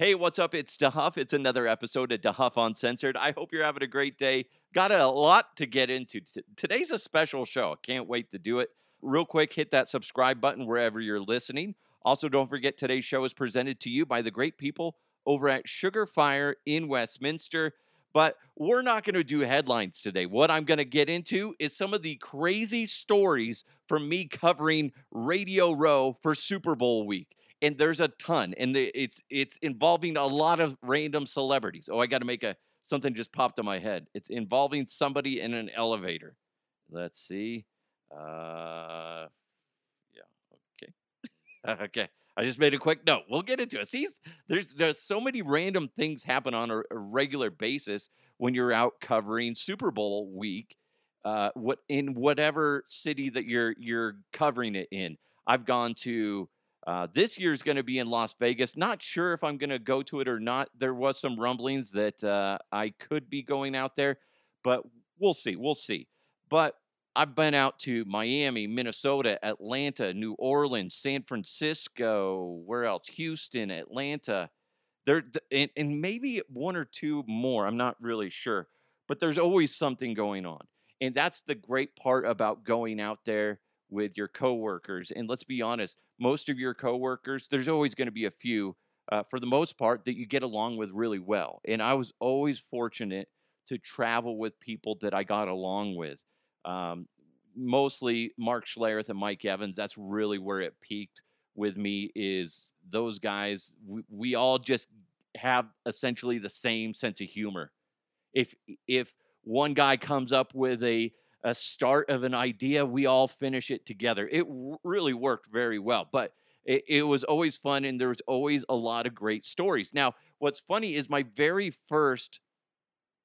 Hey, what's up? It's DeHuff. It's another episode of DeHuff Uncensored. I hope you're having a great day. Got a lot to get into. Today's a special show. Can't wait to do it. Real quick, hit that subscribe button wherever you're listening. Also, don't forget today's show is presented to you by the great people over at Sugar Fire in Westminster. But we're not going to do headlines today. What I'm going to get into is some of the crazy stories from me covering Radio Row for Super Bowl week and there's a ton and the, it's it's involving a lot of random celebrities. Oh i got to make a something just popped in my head. It's involving somebody in an elevator. Let's see uh yeah okay. Okay i just made a quick note. We'll get into it. See there's there's so many random things happen on a, a regular basis when you're out covering super bowl week uh what in whatever city that you're you're covering it in. I've gone to uh, this year is going to be in Las Vegas. Not sure if I'm going to go to it or not. There was some rumblings that uh, I could be going out there, but we'll see. We'll see. But I've been out to Miami, Minnesota, Atlanta, New Orleans, San Francisco. Where else? Houston, Atlanta. There and, and maybe one or two more. I'm not really sure, but there's always something going on, and that's the great part about going out there with your coworkers. And let's be honest, most of your coworkers, there's always going to be a few, uh, for the most part, that you get along with really well. And I was always fortunate to travel with people that I got along with. Um, mostly Mark Schlereth and Mike Evans. That's really where it peaked with me. Is those guys? We, we all just have essentially the same sense of humor. If if one guy comes up with a a start of an idea, we all finish it together. It really worked very well, but it, it was always fun and there was always a lot of great stories. Now, what's funny is my very first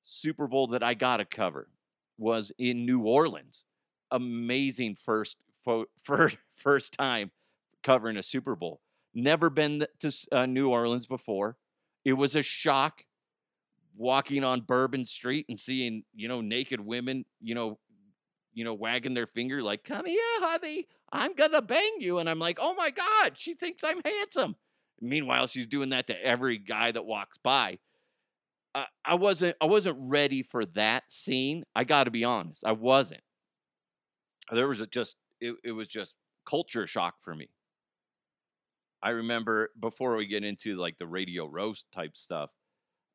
Super Bowl that I got to cover was in New Orleans. Amazing first fo- first first time covering a Super Bowl. Never been to uh, New Orleans before. It was a shock walking on Bourbon Street and seeing, you know, naked women, you know, you know, wagging their finger like, "Come here, honey, I'm gonna bang you," and I'm like, "Oh my god, she thinks I'm handsome." Meanwhile, she's doing that to every guy that walks by. I, I wasn't, I wasn't ready for that scene. I got to be honest, I wasn't. There was a just, it, it was just culture shock for me. I remember before we get into like the radio roast type stuff,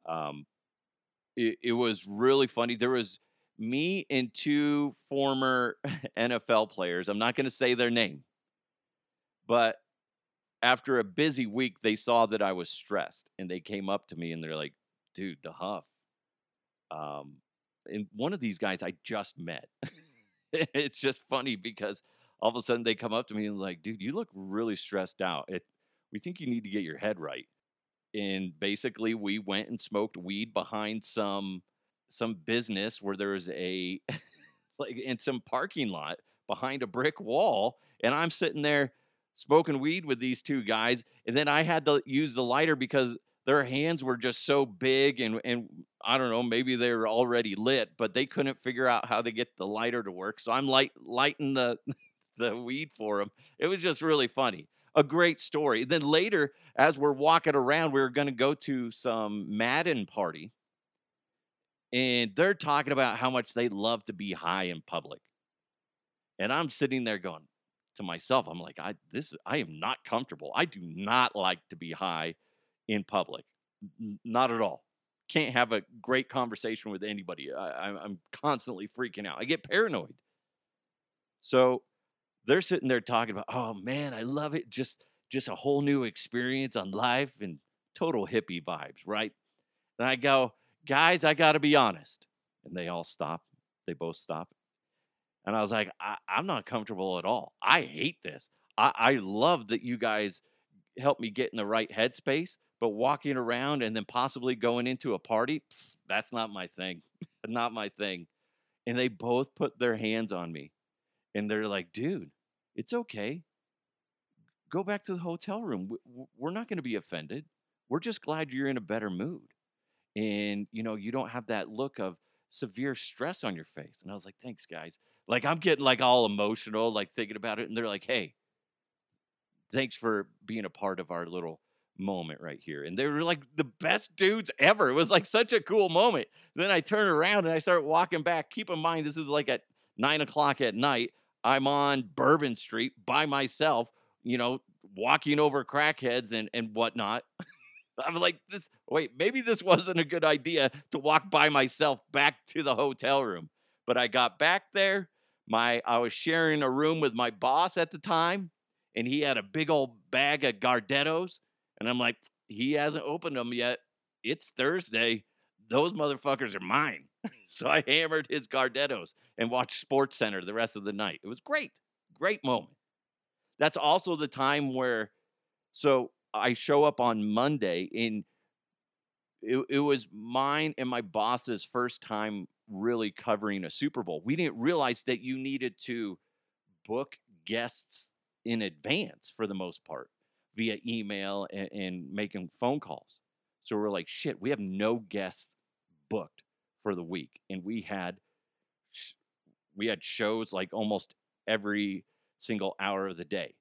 um, it, it was really funny. There was me and two former NFL players. I'm not going to say their name, but after a busy week, they saw that I was stressed and they came up to me and they're like, dude, the Huff. Um, and one of these guys I just met. it's just funny because all of a sudden they come up to me and like, dude, you look really stressed out. It, we think you need to get your head right. And basically, we went and smoked weed behind some some business where there was a like in some parking lot behind a brick wall and I'm sitting there smoking weed with these two guys and then I had to use the lighter because their hands were just so big and and I don't know maybe they were already lit but they couldn't figure out how to get the lighter to work so I'm light lighting the the weed for them it was just really funny. A great story. Then later as we're walking around we were going to go to some Madden party and they're talking about how much they love to be high in public. And I'm sitting there going to myself, I'm like, I this I am not comfortable. I do not like to be high in public, not at all. Can't have a great conversation with anybody. I, I'm constantly freaking out. I get paranoid. So they're sitting there talking about, oh man, I love it. Just just a whole new experience on life and total hippie vibes, right? And I go, guys, I got to be honest. And they all stop. They both stop. And I was like, I, am not comfortable at all. I hate this. I, I love that you guys help me get in the right headspace, but walking around and then possibly going into a party, pff, that's not my thing. not my thing. And they both put their hands on me. And they're like, dude, it's okay. Go back to the hotel room. We're not going to be offended. We're just glad you're in a better mood and you know you don't have that look of severe stress on your face and i was like thanks guys like i'm getting like all emotional like thinking about it and they're like hey thanks for being a part of our little moment right here. And they were like the best dudes ever. It was like such a cool moment. Then I turn around and I start walking back. Keep in mind, this is like at nine o'clock at night. I'm on Bourbon Street by myself, you know, walking over crackheads and, and whatnot. I'm like, this, wait, maybe this wasn't a good idea to walk by myself back to the hotel room. But I got back there. My I was sharing a room with my boss at the time, and he had a big old bag of Gardettos. And I'm like, he hasn't opened them yet. It's Thursday. Those motherfuckers are mine. so I hammered his Gardettos and watched Sports Center the rest of the night. It was great. Great moment. That's also the time where, so I show up on Monday and it, it was mine and my boss's first time really covering a Super Bowl. We didn't realize that you needed to book guests in advance for the most part via email and, and making phone calls. So we're like, shit, we have no guests booked for the week, and we had we had shows like almost every single hour of the day.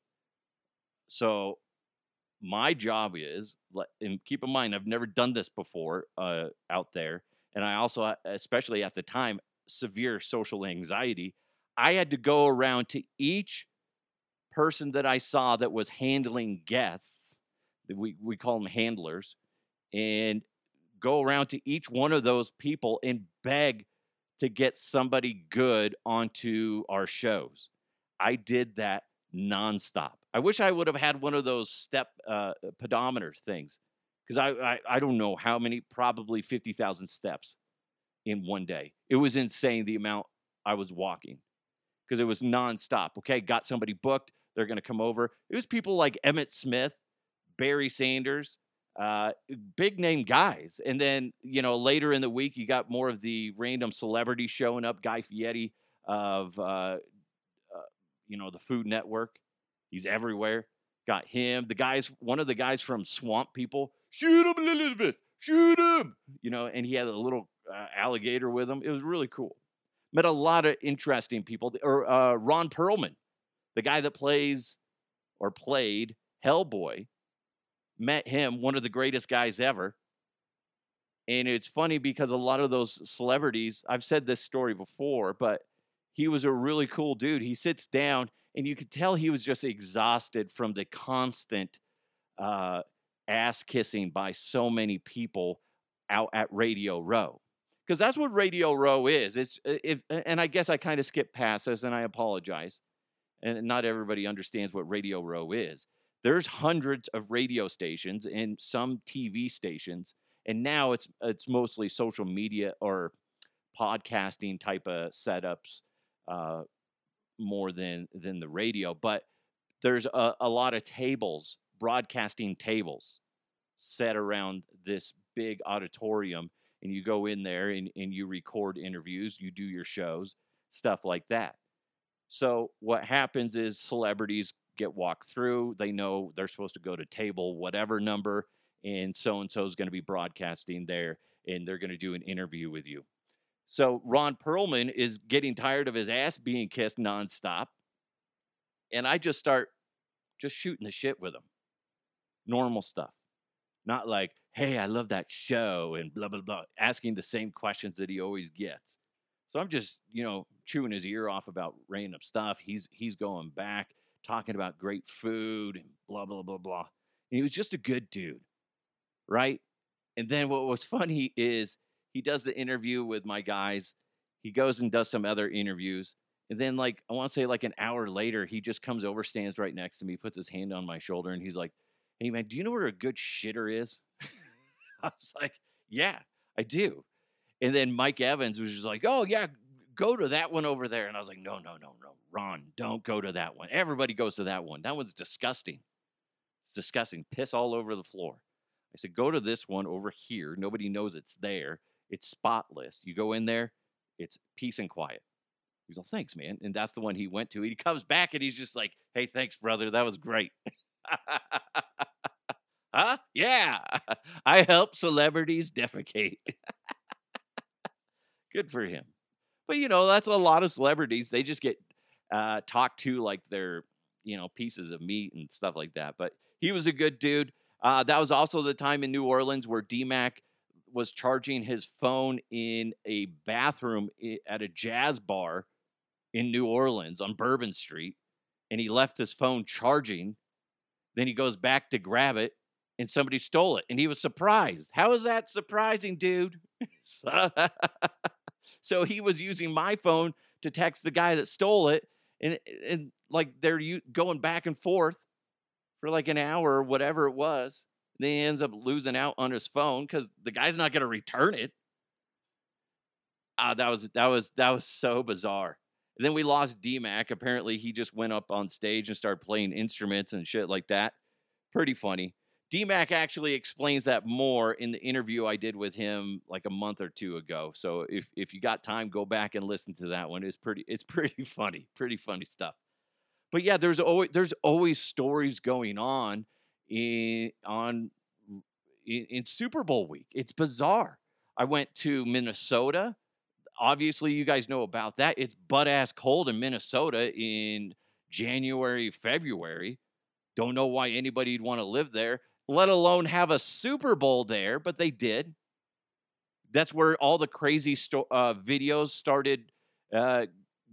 So my job is, and keep in mind, I've never done this before uh, out there, and I also, especially at the time, severe social anxiety. I had to go around to each person that I saw that was handling guests, we, we call them handlers, and go around to each one of those people and beg to get somebody good onto our shows. I did that nonstop. I wish I would have had one of those step uh, pedometer things because I, I, I don't know how many, probably 50,000 steps in one day. It was insane the amount I was walking because it was nonstop. Okay, got somebody booked. They're going to come over. It was people like Emmitt Smith, Barry Sanders, uh, big name guys. And then, you know, later in the week, you got more of the random celebrities showing up. Guy Fieri of, uh, uh, you know, the Food Network. He's everywhere. Got him. The guys, one of the guys from Swamp People, shoot him, Elizabeth, shoot him. You know, and he had a little uh, alligator with him. It was really cool. Met a lot of interesting people. Or uh, Ron Perlman the guy that plays or played Hellboy, met him, one of the greatest guys ever. And it's funny because a lot of those celebrities, I've said this story before, but he was a really cool dude. He sits down and you could tell he was just exhausted from the constant uh, ass kissing by so many people out at Radio Row. Because that's what Radio Row is. It's if, and I guess I kind of skipped past this, and I apologize and not everybody understands what Radio Row is. There's hundreds of radio stations and some TV stations, and now it's it's mostly social media or podcasting type of setups uh, more than than the radio. But there's a, a lot of tables, broadcasting tables, set around this big auditorium, and you go in there and, and you record interviews, you do your shows, stuff like that. So what happens is celebrities get walked through. They know they're supposed to go to table whatever number, and so and so is going to be broadcasting there, and they're going to do an interview with you. So Ron Perlman is getting tired of his ass being kissed nonstop, and I just start just shooting the shit with him. Normal stuff, not like, "Hey, I love that show," and blah blah blah, asking the same questions that he always gets. So I'm just, you know, chewing his ear off about random stuff. He's he's going back talking about great food and blah blah blah blah. And he was just a good dude, right? And then what was funny is he does the interview with my guys. He goes and does some other interviews. And then, like, I want to say, like an hour later, he just comes over, stands right next to me, puts his hand on my shoulder, and he's like, Hey, man, do you know where a good shitter is? I was like, Yeah, I do. And then Mike Evans was just like, Oh, yeah, go to that one over there. And I was like, no, no, no, no, Ron, don't go to that one. Everybody goes to that one. That one's disgusting. It's disgusting. Piss all over the floor. I said, go to this one over here. Nobody knows it's there. It's spotless. You go in there, it's peace and quiet. He's like, thanks, man. And that's the one he went to. He comes back and he's just like, hey, thanks, brother. That was great. huh? Yeah. I help celebrities defecate. Good for him. But you know, that's a lot of celebrities. They just get uh, talked to like they're you know pieces of meat and stuff like that. But he was a good dude. Uh, that was also the time in New Orleans where DMAC was charging his phone in a bathroom at a jazz bar in New Orleans on Bourbon Street, and he left his phone charging. Then he goes back to grab it, and somebody stole it, and he was surprised. How is that surprising, dude? so he was using my phone to text the guy that stole it, and and like they're you going back and forth for like an hour or whatever it was. Then he ends up losing out on his phone because the guy's not going to return it. Ah, that was that was that was so bizarre. And then we lost DMAC. Apparently, he just went up on stage and started playing instruments and shit like that. Pretty funny. DMAC actually explains that more in the interview I did with him like a month or two ago. So if if you got time, go back and listen to that one. It's pretty it's pretty funny, pretty funny stuff. But yeah, there's always there's always stories going on in on in, in Super Bowl week. It's bizarre. I went to Minnesota. Obviously, you guys know about that. It's butt ass cold in Minnesota in January, February. Don't know why anybody'd want to live there let alone have a Super Bowl there, but they did. That's where all the crazy sto- uh, videos started uh,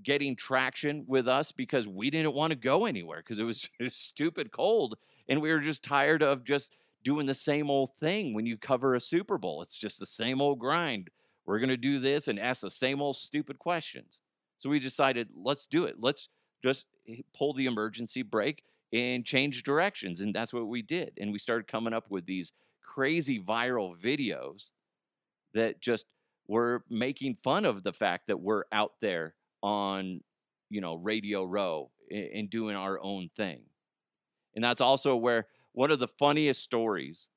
getting traction with us because we didn't want to go anywhere because it, it was stupid cold and we were just tired of just doing the same old thing when you cover a Super Bowl. It's just the same old grind. We're going to do this and ask the same old stupid questions. So we decided, let's do it. Let's just eh, pull the emergency brake and change directions. And that's what we did. And we started coming up with these crazy viral videos that just were making fun of the fact that we're out there on, you know, Radio Row and doing our own thing. And that's also where one of the funniest stories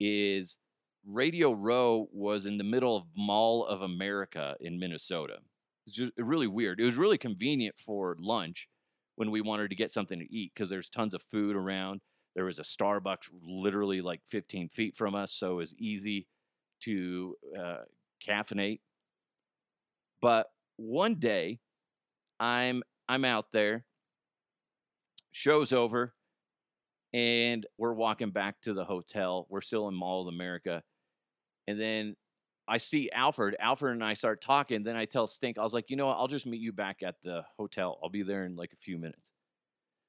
is Radio Row was in the middle of Mall of America in Minnesota. It's just really weird. It was really convenient for lunch when we wanted to get something to eat because there's tons of food around. There was a Starbucks literally like 15 feet from us, so it was easy to uh, caffeinate. But one day, I'm I'm out there. Show's over, and we're walking back to the hotel. We're still in Mall of America, and then I see Alfred. Alfred and I start talking. Then I tell Stink, I was like, you know what? I'll just meet you back at the hotel. I'll be there in like a few minutes.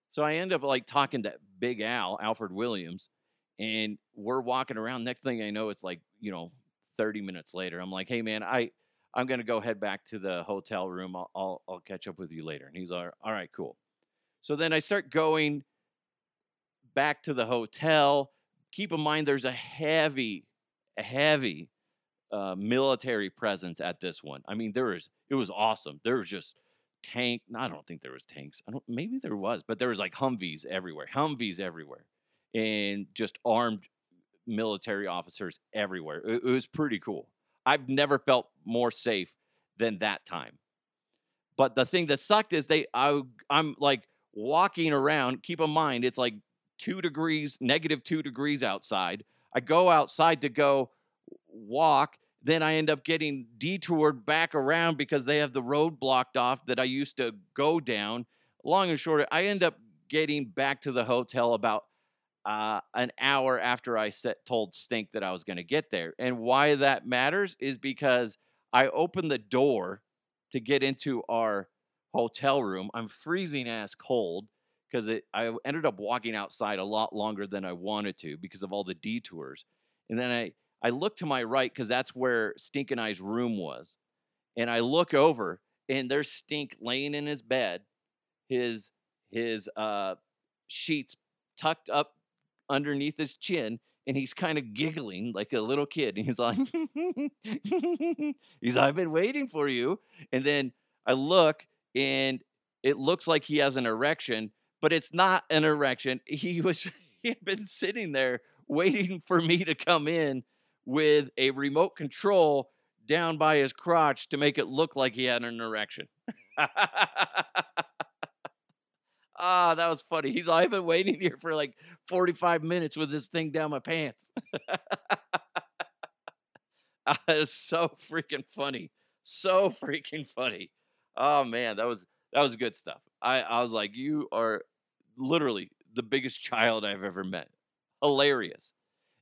So I end up like talking to Big Al, Alfred Williams, and we're walking around. Next thing I know, it's like, you know, 30 minutes later. I'm like, hey man, I I'm gonna go head back to the hotel room. I'll I'll, I'll catch up with you later. And he's like, all right, cool. So then I start going back to the hotel. Keep in mind there's a heavy, heavy uh, military presence at this one. I mean, there was it was awesome. There was just tank. I don't think there was tanks. I don't. Maybe there was, but there was like Humvees everywhere. Humvees everywhere, and just armed military officers everywhere. It, it was pretty cool. I've never felt more safe than that time. But the thing that sucked is they. I I'm like walking around. Keep in mind, it's like two degrees, negative two degrees outside. I go outside to go walk. Then I end up getting detoured back around because they have the road blocked off that I used to go down. Long and short, I end up getting back to the hotel about uh, an hour after I set, told Stink that I was going to get there. And why that matters is because I opened the door to get into our hotel room. I'm freezing ass cold because I ended up walking outside a lot longer than I wanted to because of all the detours. And then I I look to my right because that's where Stink and I's room was. And I look over and there's Stink laying in his bed, his his uh, sheets tucked up underneath his chin, and he's kind of giggling like a little kid. And he's like, he's I've been waiting for you. And then I look and it looks like he has an erection, but it's not an erection. He was he had been sitting there waiting for me to come in with a remote control down by his crotch to make it look like he had an erection. ah, that was funny. He's I've been waiting here for like 45 minutes with this thing down my pants. ah, it's so freaking funny. So freaking funny. Oh man, that was that was good stuff. I, I was like, you are literally the biggest child I've ever met. hilarious.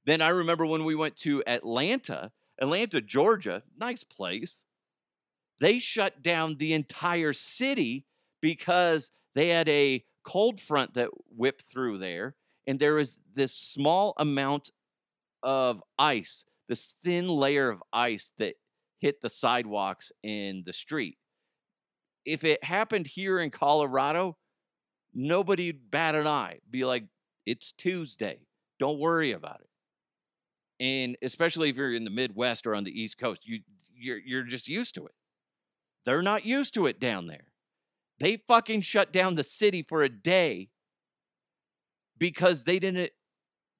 Then I remember when we went to Atlanta, Atlanta, Georgia, nice place. They shut down the entire city because they had a cold front that whipped through there, and there was this small amount of ice, this thin layer of ice that hit the sidewalks in the street. If it happened here in Colorado, nobody'd bat an eye. Be like, it's Tuesday. Don't worry about it. And especially if you're in the Midwest or on the East Coast, you you're you're just used to it. They're not used to it down there. They fucking shut down the city for a day because they didn't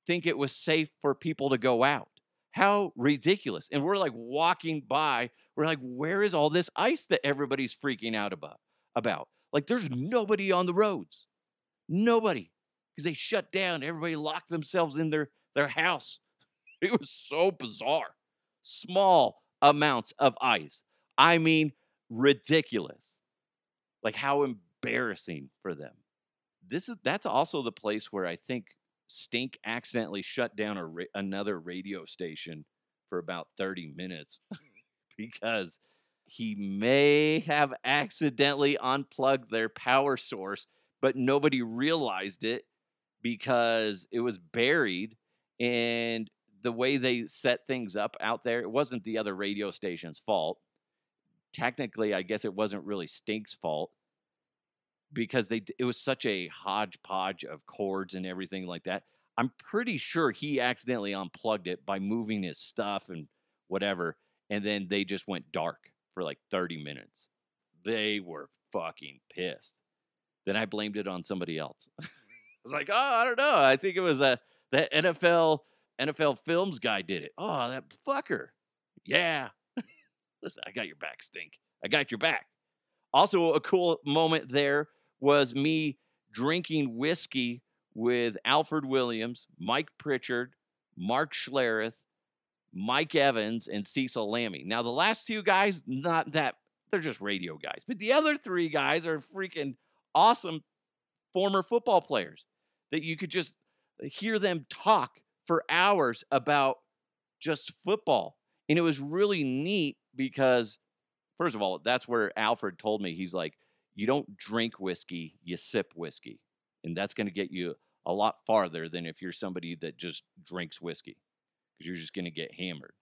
think it was safe for people to go out. How ridiculous. And we're like walking by, we're like, where is all this ice that everybody's freaking out about? about? Like there's nobody on the roads. Nobody. Because they shut down. Everybody locked themselves in their, their house. It was so bizarre. Small amounts of ice. I mean, ridiculous. Like how embarrassing for them. This is that's also the place where I think Stink accidentally shut down a ra- another radio station for about 30 minutes hmm. because he may have accidentally unplugged their power source, but nobody realized it because it was buried and the way they set things up out there, it wasn't the other radio station's fault. Technically, I guess it wasn't really Stink's fault because they it was such a hodgepodge of cords and everything like that. I'm pretty sure he accidentally unplugged it by moving his stuff and whatever, and then they just went dark for like 30 minutes. They were fucking pissed. Then I blamed it on somebody else. I was like, oh, I don't know. I think it was a uh, that NFL NFL Films guy did it. Oh, that fucker. Yeah. Listen, I got your back, Stink. I got your back. Also, a cool moment there was me drinking whiskey with Alfred Williams, Mike Pritchard, Mark Schlereth, Mike Evans, and Cecil Lammey. Now, the last two guys, not that, they're just radio guys. But the other three guys are freaking awesome former football players that you could just uh, hear them talk for hours about just football. And it was really neat because, first of all, that's where Alfred told me, he's like, you don't drink whiskey, you sip whiskey. And that's going to get you a lot farther than if you're somebody that just drinks whiskey because you're just going to get hammered.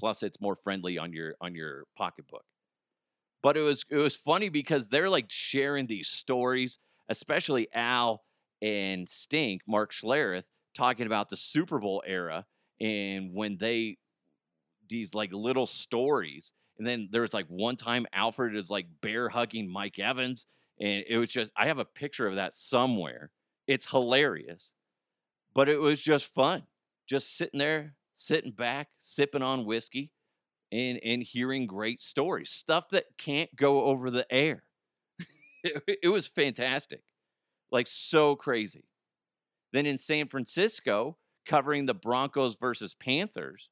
Plus it's more friendly on your on your pocketbook. But it was it was funny because they're like sharing these stories, especially Al and Stink, Mark Schlereth, talking about the Super Bowl era and when they these like little stories and then there was like one time Alfred is like bear hugging Mike Evans. And it was just, I have a picture of that somewhere. It's hilarious, but it was just fun. Just sitting there, sitting back, sipping on whiskey and, and hearing great stories, stuff that can't go over the air. it, it was fantastic, like so crazy. Then in San Francisco, covering the Broncos versus Panthers,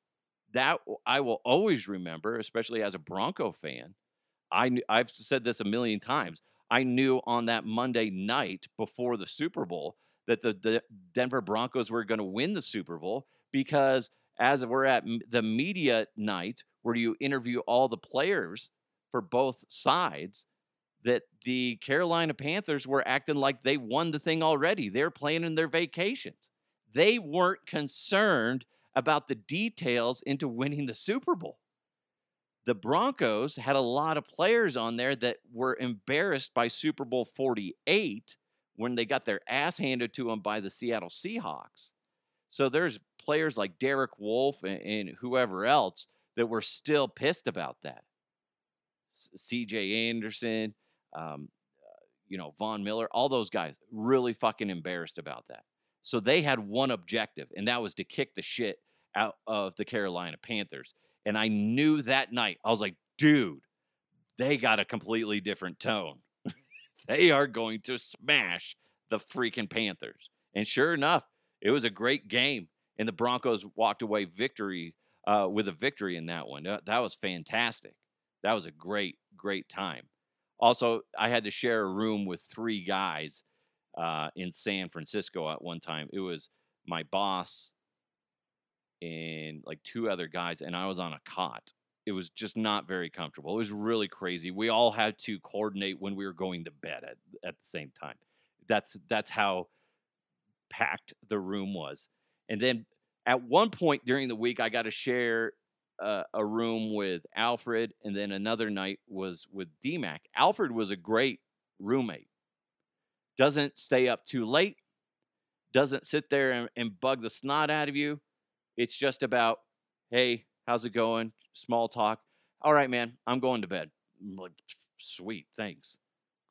that I will always remember, especially as a Bronco fan. I I've said this a million times. I knew on that Monday night before the Super Bowl that the, the Denver Broncos were going to win the Super Bowl because as we're at the media night where you interview all the players for both sides, that the Carolina Panthers were acting like they won the thing already. They're planning their vacations. They weren't concerned about the details into winning the Super Bowl. The Broncos had a lot of players on there that were embarrassed by Super Bowl 48 when they got their ass handed to them by the Seattle Seahawks. So there's players like Derek Wolfe and, and whoever else that were still pissed about that. CJ Anderson, um, uh, you know, Von Miller, all those guys really fucking embarrassed about that. So they had one objective, and that was to kick the shit out of the Carolina Panthers. And I knew that night, I was like, dude, they got a completely different tone. they are going to smash the freaking Panthers. And sure enough, it was a great game. And the Broncos walked away victory uh, with a victory in that one. That was fantastic. That was a great, great time. Also, I had to share a room with three guys uh, in San Francisco at one time. It was my boss and like two other guys, and I was on a cot. It was just not very comfortable. It was really crazy. We all had to coordinate when we were going to bed at, at the same time. That's that's how packed the room was. And then at one point during the week, I got to share uh, a room with Alfred, and then another night was with DMAC. Alfred was a great roommate. Doesn't stay up too late. Doesn't sit there and, and bug the snot out of you. It's just about, hey, how's it going? Small talk. All right, man, I'm going to bed. I'm like, sweet, thanks.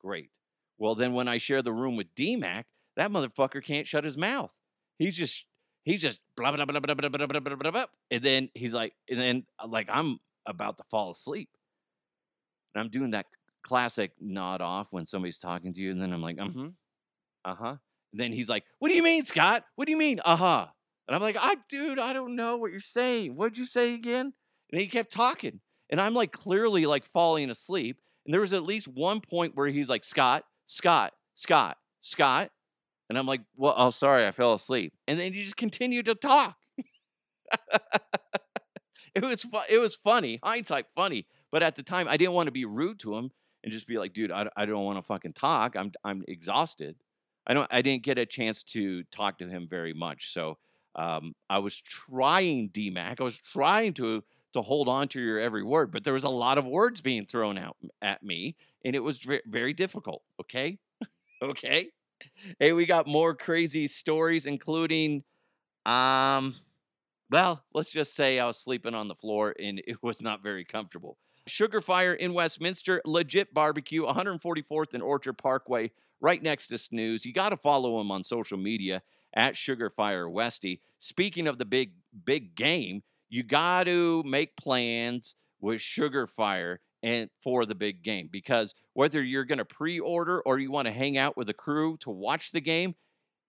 Great. Well, then when I share the room with DMAC, that motherfucker can't shut his mouth. He's just he's just blah blah blah blah blah blah blah blah blah. And then he's like, and then like I'm about to fall asleep. And I'm doing that classic nod off when somebody's talking to you, and then I'm like, mm-hmm, uh-huh. And then he's like, What do you mean, Scott? What do you mean, uh-huh? And I'm like, I dude, I don't know what you're saying. What'd you say again? And he kept talking. And I'm like clearly like falling asleep. And there was at least one point where he's like, Scott, Scott, Scott, Scott. And I'm like, well, oh, sorry, I fell asleep. And then he just continued to talk. it was fu- it was funny, hindsight funny. But at the time, I didn't want to be rude to him and just be like, dude, I, I don't want to fucking talk. I'm I'm exhausted. I don't I didn't get a chance to talk to him very much. So um, I was trying DMAC. I was trying to to hold on to your every word, but there was a lot of words being thrown out at me, and it was very, difficult. Okay, okay. Hey, we got more crazy stories, including, um, well, let's just say I was sleeping on the floor and it was not very comfortable. Sugar Fire in Westminster, legit barbecue, 144th and Orchard Parkway, right next to Snooze. You got to follow him on social media at Sugar Fire Westy. Speaking of the big big game, you got to make plans with Sugar Fire and for the big game because whether you're going to pre-order or you want to hang out with the crew to watch the game,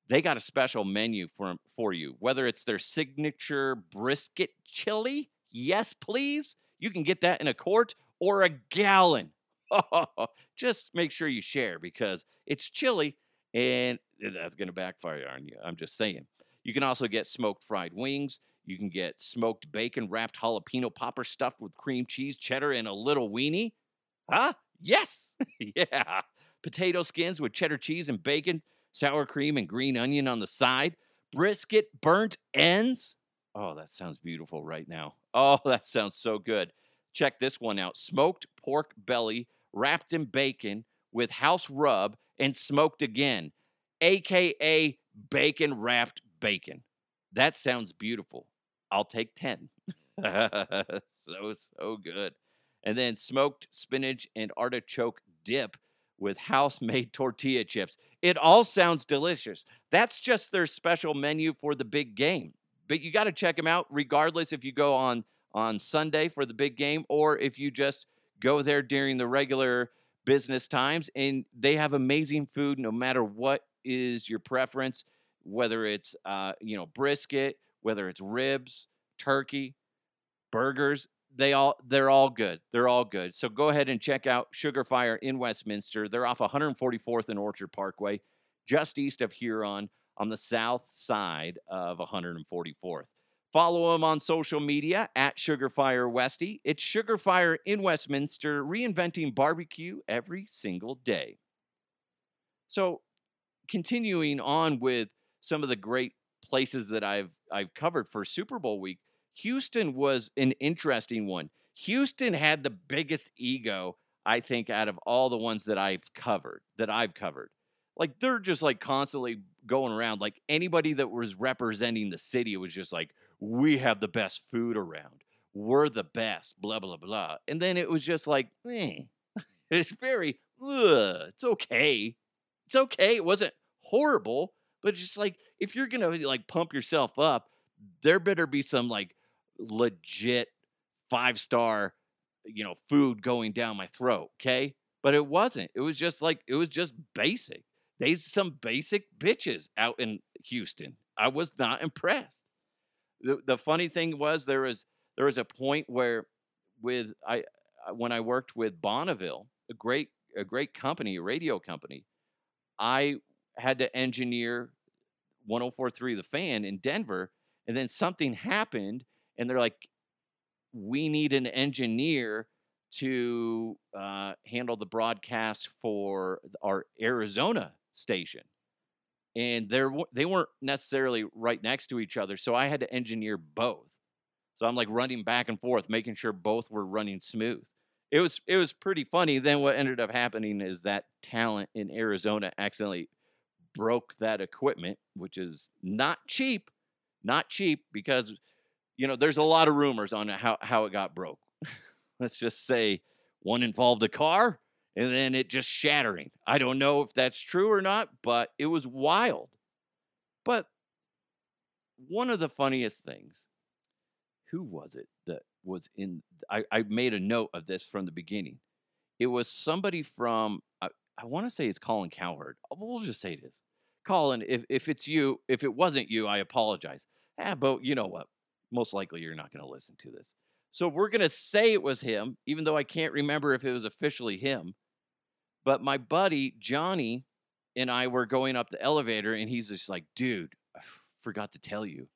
they got a special menu for for you. Whether it's their signature brisket chili, yes please, you can get that in a quart or a gallon. just make sure you share because it's chili and that's going to backfire on you. I'm just saying. You can also get smoked fried wings. You can get smoked bacon wrapped jalapeno popper stuffed with cream cheese, cheddar, and a little weenie. Huh? Yes. yeah. Potato skins with cheddar cheese and bacon, sour cream and green onion on the side, brisket burnt ends. Oh, that sounds beautiful right now. Oh, that sounds so good. Check this one out smoked pork belly wrapped in bacon with house rub and smoked again, aka bacon wrapped bacon. That sounds beautiful. I'll take 10. so, so good. And then smoked spinach and artichoke dip with house made tortilla chips. It all sounds delicious. That's just their special menu for the big game. But you got to check them out regardless if you go on on Sunday for the big game or if you just go there during the regular business times and they have amazing food no matter what is your preference whether it's uh, you know brisket whether it's ribs, turkey, burgers, they all they're all good. They're all good. So go ahead and check out Sugar Fire in Westminster. They're off 144th and Orchard Parkway, just east of Huron on the south side of 144th. Follow them on social media at Sugarfire Westy. It's Sugarfire in Westminster, reinventing barbecue every single day. So, continuing on with some of the great places that I've I've covered for Super Bowl week, Houston was an interesting one. Houston had the biggest ego, I think, out of all the ones that I've covered, that I've covered. Like they're just like constantly going around. Like anybody that was representing the city was just like, we have the best food around. We're the best, blah, blah, blah. And then it was just like, eh. It's very, it's okay. It's okay. It wasn't horrible, but just like if you're gonna like pump yourself up, there better be some like legit five star, you know, food going down my throat. Okay. But it wasn't. It was just like it was just basic. They's some basic bitches out in Houston. I was not impressed. The the funny thing was there was there was a point where with I when I worked with Bonneville, a great a great company, a radio company, I had to engineer 1043 The Fan in Denver. And then something happened, and they're like, we need an engineer to uh, handle the broadcast for our Arizona station. And they're, they weren't necessarily right next to each other. So I had to engineer both. So I'm like running back and forth, making sure both were running smooth. It was it was pretty funny. Then what ended up happening is that talent in Arizona accidentally broke that equipment, which is not cheap, not cheap because you know there's a lot of rumors on how how it got broke. Let's just say one involved a car and then it just shattering. I don't know if that's true or not, but it was wild. But one of the funniest things, who was it that was in? I, I made a note of this from the beginning. It was somebody from, I, I want to say it's Colin Cowherd. We'll just say it is. Colin, if, if it's you, if it wasn't you, I apologize. Ah, but you know what? Most likely you're not going to listen to this. So we're going to say it was him, even though I can't remember if it was officially him. But my buddy, Johnny, and I were going up the elevator, and he's just like, dude, I forgot to tell you.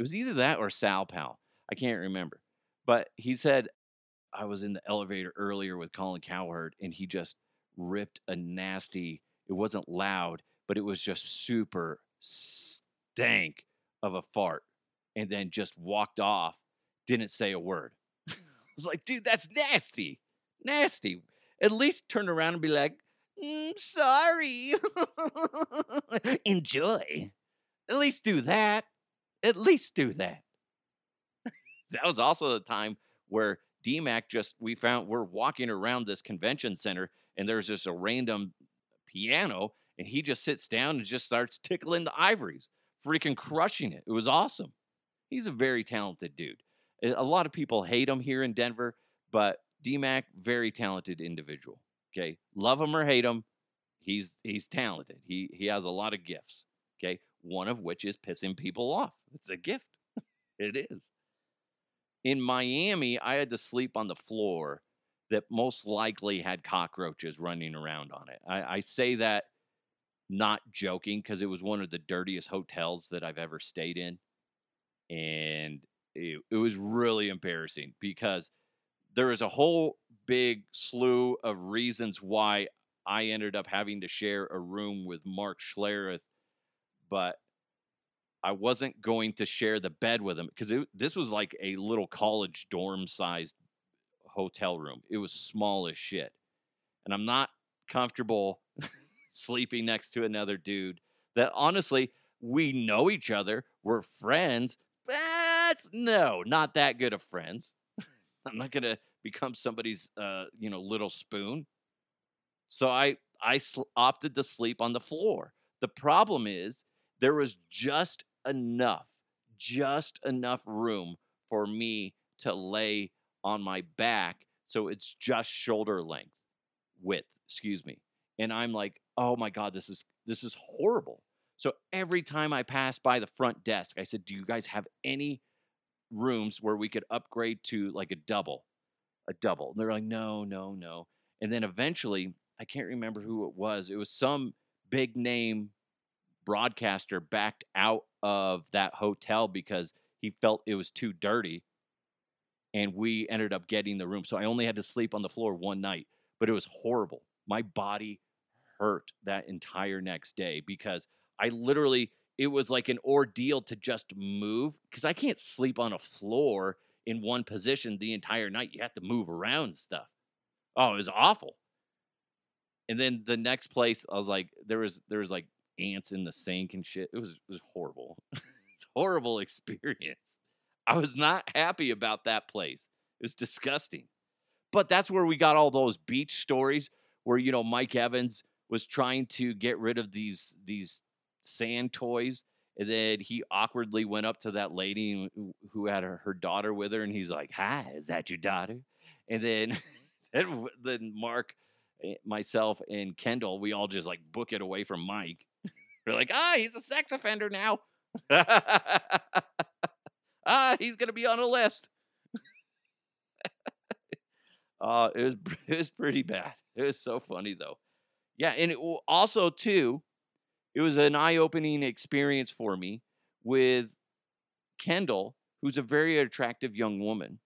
It was either that or Sal Pal. I can't remember. But he said, I was in the elevator earlier with Colin Cowherd, and he just ripped a nasty, it wasn't loud, but it was just super stank of a fart and then just walked off, didn't say a word. I was like, dude, that's nasty. Nasty. At least turn around and be like, mm, sorry. Enjoy. At least do that. At least do that. that was also the time where DMAC just, we found, we're walking around this convention center and there's just a random piano and he just sits down and just starts tickling the ivories, freaking crushing it. It was awesome. He's a very talented dude. A lot of people hate him here in Denver, but DMAC, very talented individual. Okay, love him or hate him, he's he's talented. He he has a lot of gifts. Okay, one of which is pissing people off. It's a gift. it is. In Miami, I had to sleep on the floor that most likely had cockroaches running around on it. I, I say that not joking because it was one of the dirtiest hotels that I've ever stayed in. And it, it was really embarrassing because there was a whole big slew of reasons why I ended up having to share a room with Mark Schlereth, but I wasn't going to share the bed with him because this was like a little college dorm sized hotel room. It was small as shit. And I'm not comfortable sleeping next to another dude that honestly, we know each other, we're friends, but no, not that good of friends. I'm not gonna become somebody's uh, you know little spoon. So I I sl- opted to sleep on the floor. The problem is there was just enough, just enough room for me to lay on my back, so it's just shoulder length width. Excuse me. And I'm like, oh my god, this is this is horrible. So every time I passed by the front desk, I said, "Do you guys have any rooms where we could upgrade to like a double?" A double. And they're like, "No, no, no." And then eventually, I can't remember who it was. It was some big name broadcaster backed out of that hotel because he felt it was too dirty. And we ended up getting the room. So I only had to sleep on the floor one night, but it was horrible. My body hurt that entire next day because I literally, it was like an ordeal to just move because I can't sleep on a floor in one position the entire night. You have to move around stuff. Oh, it was awful. And then the next place, I was like, there was there was like ants in the sink and shit. It was it was horrible. it's horrible experience. I was not happy about that place. It was disgusting. But that's where we got all those beach stories where you know Mike Evans was trying to get rid of these these sand toys and then he awkwardly went up to that lady who had her, her daughter with her and he's like hi is that your daughter? And then then, then mark eh, myself and kendall we all just like book it away from mike. We're like ah he's a sex offender now. Ah he's gonna be on a list. Uh it was it was pretty bad. It was so funny though. Yeah, and it, also too, it was an eye-opening experience for me with Kendall, who's a very attractive young woman.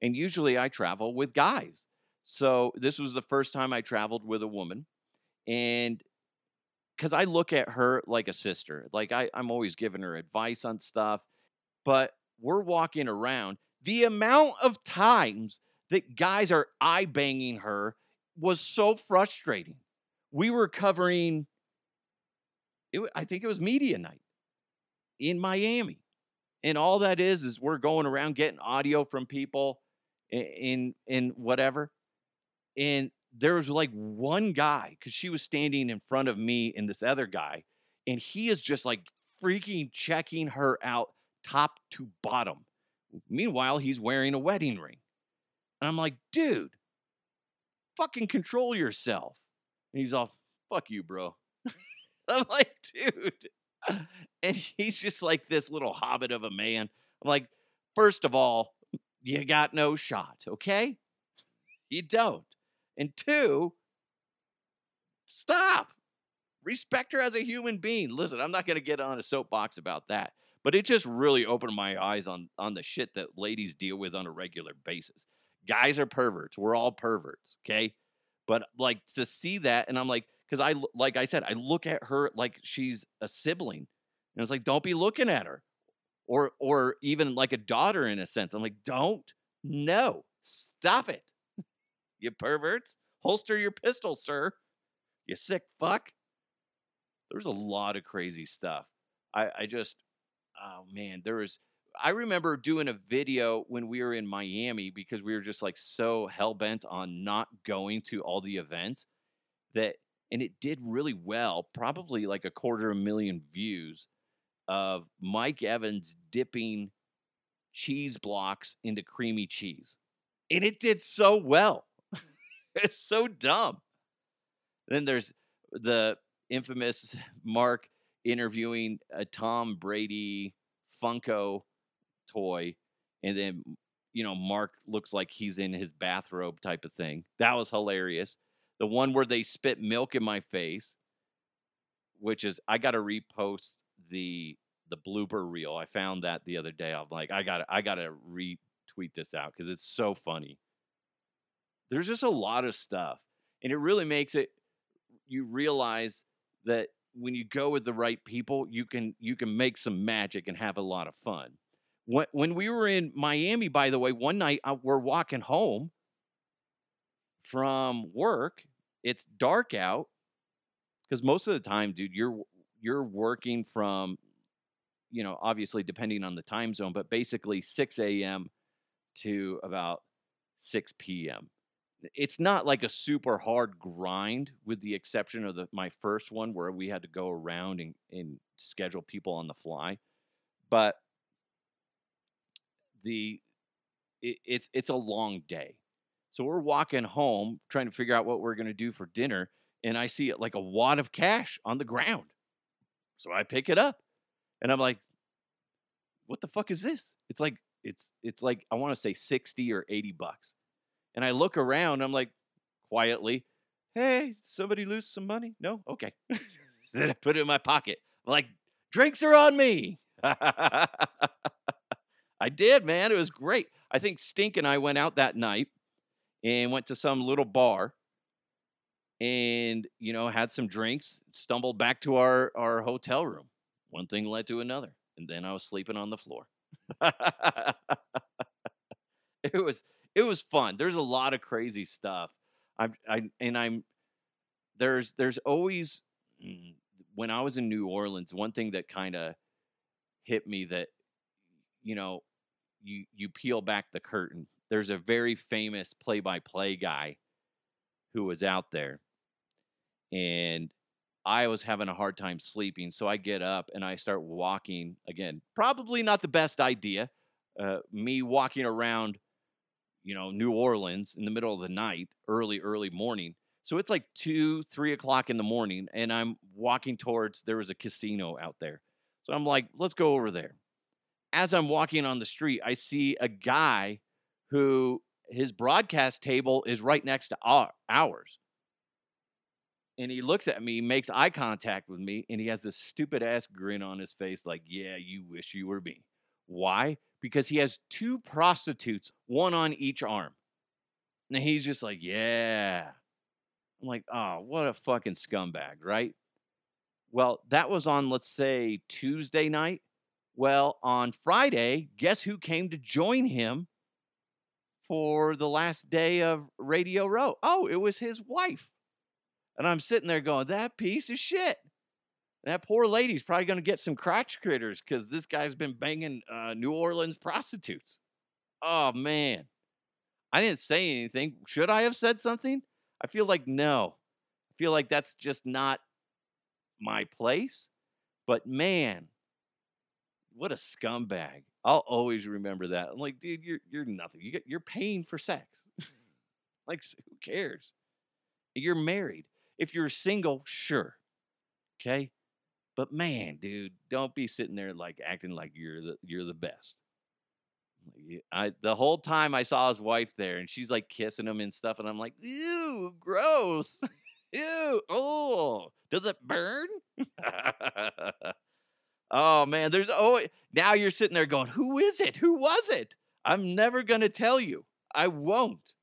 And usually I travel with guys. So this was the first time I traveled with a woman. And because I look at her like a sister, like I, I'm always giving her advice on stuff. But we're walking around. The amount of times that guys are eye banging her was so frustrating. We were covering, it, I think it was media night in Miami. And all that is, is we're going around getting audio from people in, in whatever. And there was like one guy, because she was standing in front of me and this other guy, and he is just like freaking checking her out top to bottom. Meanwhile, he's wearing a wedding ring. And I'm like, dude, fucking control yourself. And he's all, fuck you, bro. I'm like, dude. And he's just like this little hobbit of a man. I'm like, first of all, you got no shot, okay? You don't. And two, stop. Respect her as a human being. Listen, I'm not going to get on a soapbox about that, but it just really opened my eyes on on the shit that ladies deal with on a regular basis guys are perverts. We're all perverts, okay? But like to see that, and I'm like, because I like I said, I look at her like she's a sibling, and it's like, don't be looking at her, or or even like a daughter in a sense. I'm like, don't, no, stop it, you perverts. Holster your pistol, sir. You sick fuck. There's a lot of crazy stuff. I I just, oh man, there was I remember doing a video when we were in Miami because we were just like so hell bent on not going to all the events that, and it did really well, probably like a quarter of a million views of Mike Evans dipping cheese blocks into creamy cheese. And it did so well. it's so dumb. Then there's the infamous Mark interviewing a Tom Brady Funko toy, and then you know Mark looks like he's in his bathrobe type of thing. That was hilarious. The one where they spit milk in my face, which is I got to repost the the blooper reel. I found that the other day. I'm like, I got I got to retweet this out because it's so funny. There's just a lot of stuff, and it really makes it. You realize that when you go with the right people, you can you can make some magic and have a lot of fun. When, when we were in Miami, by the way, one night uh, we're walking home from work. It's dark out because most of the time, dude, you're you're working from, you know, obviously depending on the time zone, but basically 6 a.m. to about 6 p.m. It's not like a super hard grind, with the exception of the my first one where we had to go around and, and schedule people on the fly. But the it, it's it's a long day. So we're walking home trying to figure out what we're going to do for dinner and I see like a wad of cash on the ground. So I pick it up and I'm like what the fuck is this? It's like it's it's like I want to say 60 or 80 bucks. And I look around, I'm like quietly, "Hey, somebody lose some money?" No? Okay. then I put it in my pocket. I'm like, "Drinks are on me." I did, man. It was great. I think Stink and I went out that night and went to some little bar and, you know, had some drinks, stumbled back to our, our hotel room. One thing led to another. And then I was sleeping on the floor. it was it was fun. There's a lot of crazy stuff. I'm I and I'm there's there's always mm, when I was in New Orleans, one thing that kind of hit me that you know you you peel back the curtain. There's a very famous play-by-play guy who was out there, and I was having a hard time sleeping. So I get up and I start walking again. Probably not the best idea. Uh, me walking around, you know, New Orleans in the middle of the night, early, early morning. So it's like two, three o'clock in the morning, and I'm walking towards there was a casino out there. So I'm like, let's go over there as I'm walking on the street, I see a guy who his broadcast table is right next to our, ours. and he looks at me, makes eye contact with me, and he has this stupid ass grin on his face, like, yeah, you wish you were me. Why? Because he has two prostitutes, one on each arm. And he's just like, yeah. I'm like, oh, what a fucking scumbag, right? Well, that was on, let's say, Tuesday night. Well, on Friday, guess who came to join him for the last day of Radio Row? Oh, it was his wife. And I'm sitting there going, that piece of shit. That poor lady's probably going to get some crotch critters because this guy's been banging uh, New Orleans prostitutes. Oh, man. I didn't say anything. Should I have said something? I feel like no. I feel like that's just not my place. But man, what a scumbag. I'll always remember that. I'm like, dude, you're you're nothing. You get you're paying for sex. like, who cares? You're married. If you're single, sure. Okay. But man, dude, don't be sitting there like acting like you're the you're the best. I the whole time I saw his wife there, and she's like kissing him and stuff, and I'm like, ew, gross, ew, oh, does it burn? oh man, there's oh now you're sitting there going, who is it? Who was it? I'm never gonna tell you. I won't.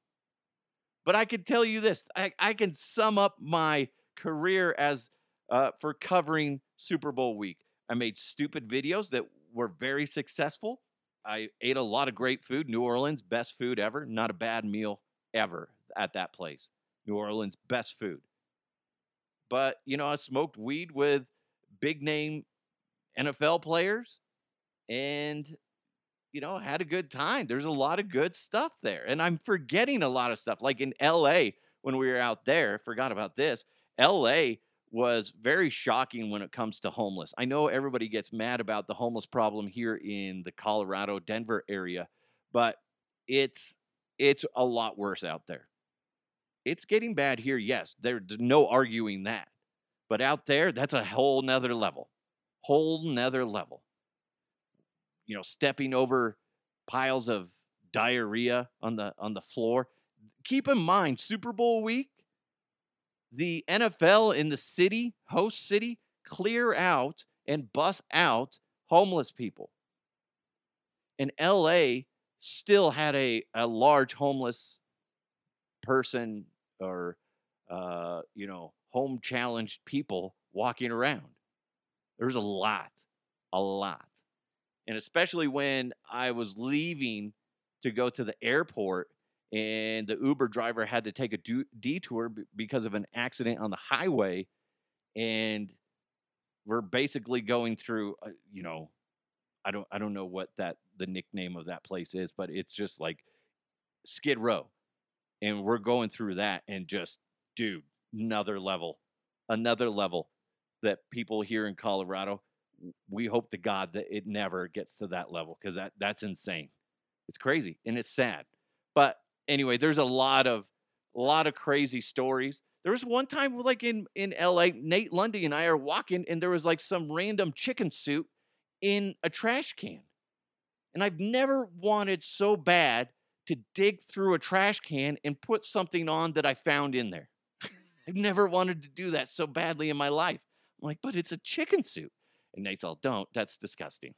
But I can tell you this: I, I can sum up my career as uh, for covering Super Bowl week. I made stupid videos that were very successful. I ate a lot of great food. New Orleans, best food ever. Not a bad meal ever at that place. New Orleans, best food. But, you know, I smoked weed with big name NFL players and, you know, had a good time. There's a lot of good stuff there. And I'm forgetting a lot of stuff. Like in LA, when we were out there, forgot about this. LA was very shocking when it comes to homeless. I know everybody gets mad about the homeless problem here in the Colorado Denver area, but it's it's a lot worse out there. It's getting bad here, yes. There's no arguing that. But out there, that's a whole nother level. Whole nother level. You know, stepping over piles of diarrhea on the on the floor. Keep in mind, Super Bowl week, the NFL in the city, host city, clear out and bus out homeless people. And LA still had a, a large homeless person or, uh, you know, home challenged people walking around. There's a lot, a lot. And especially when I was leaving to go to the airport and the Uber driver had to take a du- detour b- because of an accident on the highway, and we're basically going through, uh, you know, I don't I don't know what that the nickname of that place is, but it's just like Skid Row, and we're going through that, and just dude, another level, another level that people here in Colorado. We hope to God that it never gets to that level because that that's insane. It's crazy and it's sad. But anyway, there's a lot of a lot of crazy stories. There was one time like in in LA, Nate Lundy and I are walking and there was like some random chicken soup in a trash can. And I've never wanted so bad to dig through a trash can and put something on that I found in there. I've never wanted to do that so badly in my life. I'm like, but it's a chicken soup. And Nate's all, don't, that's disgusting.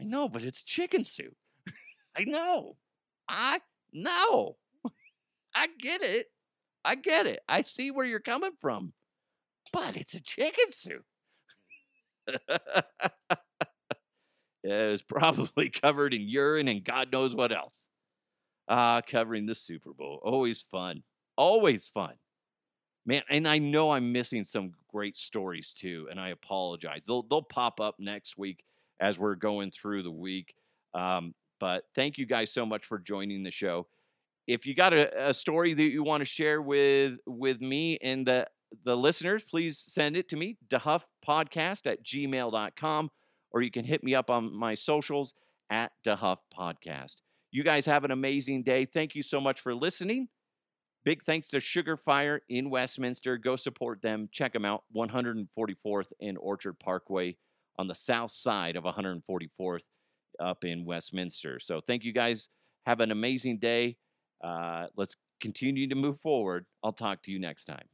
I know, but it's chicken soup. I know. I know. I get it. I get it. I see where you're coming from. But it's a chicken soup. it was probably covered in urine and God knows what else. Ah, uh, covering the Super Bowl. Always fun. Always fun. Man, and I know I'm missing some great stories too, and I apologize. They'll they'll pop up next week as we're going through the week. Um, but thank you guys so much for joining the show if you got a, a story that you want to share with with me and the the listeners, please send it to me, dehuffpodcast at gmail.com, or you can hit me up on my socials at dehuff podcast. You guys have an amazing day. Thank you so much for listening. Big thanks to Sugarfire in Westminster. Go support them. Check them out. 144th and Orchard Parkway on the south side of 144th up in Westminster. So thank you guys. Have an amazing day. Uh, let's continue to move forward. I'll talk to you next time.